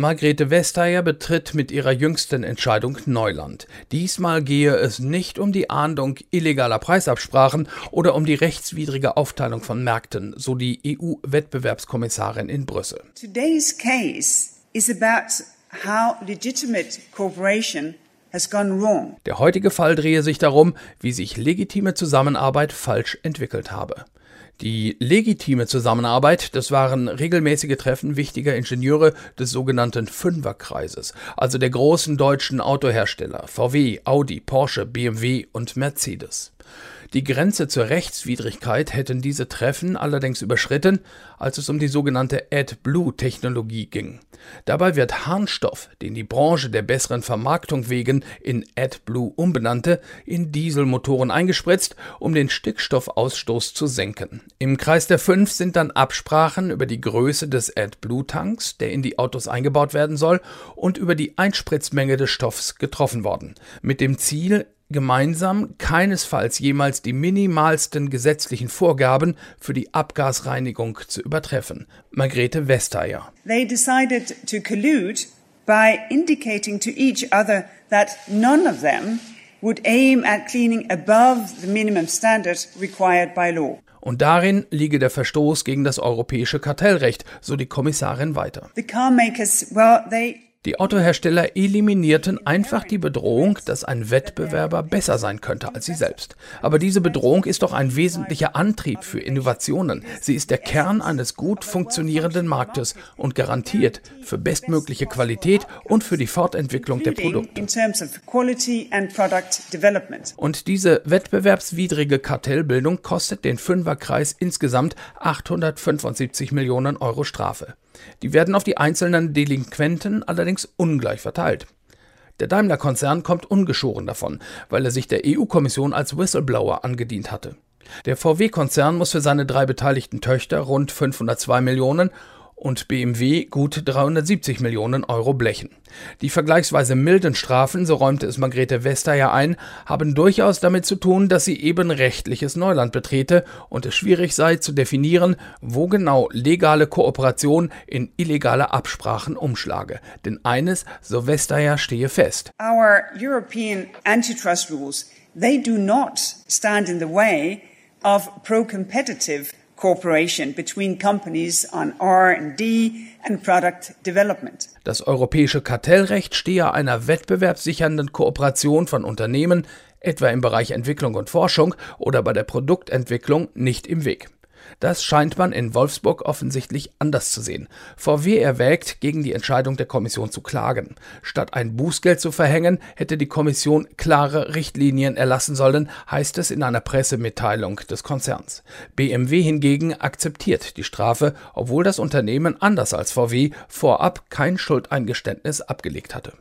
Margrethe Vestager betritt mit ihrer jüngsten Entscheidung Neuland. Diesmal gehe es nicht um die Ahndung illegaler Preisabsprachen oder um die rechtswidrige Aufteilung von Märkten, so die EU-Wettbewerbskommissarin in Brüssel. Today's case is about how legitimate cooperation der heutige Fall drehe sich darum, wie sich legitime Zusammenarbeit falsch entwickelt habe. Die legitime Zusammenarbeit, das waren regelmäßige Treffen wichtiger Ingenieure des sogenannten Fünferkreises, also der großen deutschen Autohersteller VW, Audi, Porsche, BMW und Mercedes. Die Grenze zur Rechtswidrigkeit hätten diese Treffen allerdings überschritten, als es um die sogenannte AdBlue-Technologie ging. Dabei wird Harnstoff, den die Branche der besseren Vermarktung wegen in AdBlue umbenannte, in Dieselmotoren eingespritzt, um den Stickstoffausstoß zu senken. Im Kreis der Fünf sind dann Absprachen über die Größe des AdBlue-Tanks, der in die Autos eingebaut werden soll, und über die Einspritzmenge des Stoffs getroffen worden, mit dem Ziel, gemeinsam keinesfalls jemals die minimalsten gesetzlichen Vorgaben für die Abgasreinigung zu übertreffen. Margrethe Vestager. They decided to collude by indicating to each other that none of them would aim at cleaning above the minimum standard required by law. Und darin liege der Verstoß gegen das europäische Kartellrecht, so die Kommissarin weiter. The car makers, well, they die Autohersteller eliminierten einfach die Bedrohung, dass ein Wettbewerber besser sein könnte als sie selbst. Aber diese Bedrohung ist doch ein wesentlicher Antrieb für Innovationen. Sie ist der Kern eines gut funktionierenden Marktes und garantiert für bestmögliche Qualität und für die Fortentwicklung der Produkte. Und diese wettbewerbswidrige Kartellbildung kostet den Fünferkreis insgesamt 875 Millionen Euro Strafe. Die werden auf die einzelnen Delinquenten allerdings ungleich verteilt. Der Daimler-Konzern kommt ungeschoren davon, weil er sich der EU-Kommission als Whistleblower angedient hatte. Der VW-Konzern muss für seine drei beteiligten Töchter rund 502 Millionen und BMW gut 370 Millionen Euro blechen. Die vergleichsweise milden Strafen, so räumte es Margrethe Vester ja ein, haben durchaus damit zu tun, dass sie eben rechtliches Neuland betrete und es schwierig sei zu definieren, wo genau legale Kooperation in illegale Absprachen umschlage. Denn eines, so Vestager, stehe fest. Our European antitrust rules, they do not stand in the way of pro-competitive cooperation between companies on R&D and product development. Das europäische Kartellrecht stehe einer wettbewerbssichernden Kooperation von Unternehmen, etwa im Bereich Entwicklung und Forschung oder bei der Produktentwicklung, nicht im Weg. Das scheint man in Wolfsburg offensichtlich anders zu sehen. VW erwägt, gegen die Entscheidung der Kommission zu klagen. Statt ein Bußgeld zu verhängen, hätte die Kommission klare Richtlinien erlassen sollen, heißt es in einer Pressemitteilung des Konzerns. BMW hingegen akzeptiert die Strafe, obwohl das Unternehmen anders als VW vorab kein Schuldeingeständnis abgelegt hatte.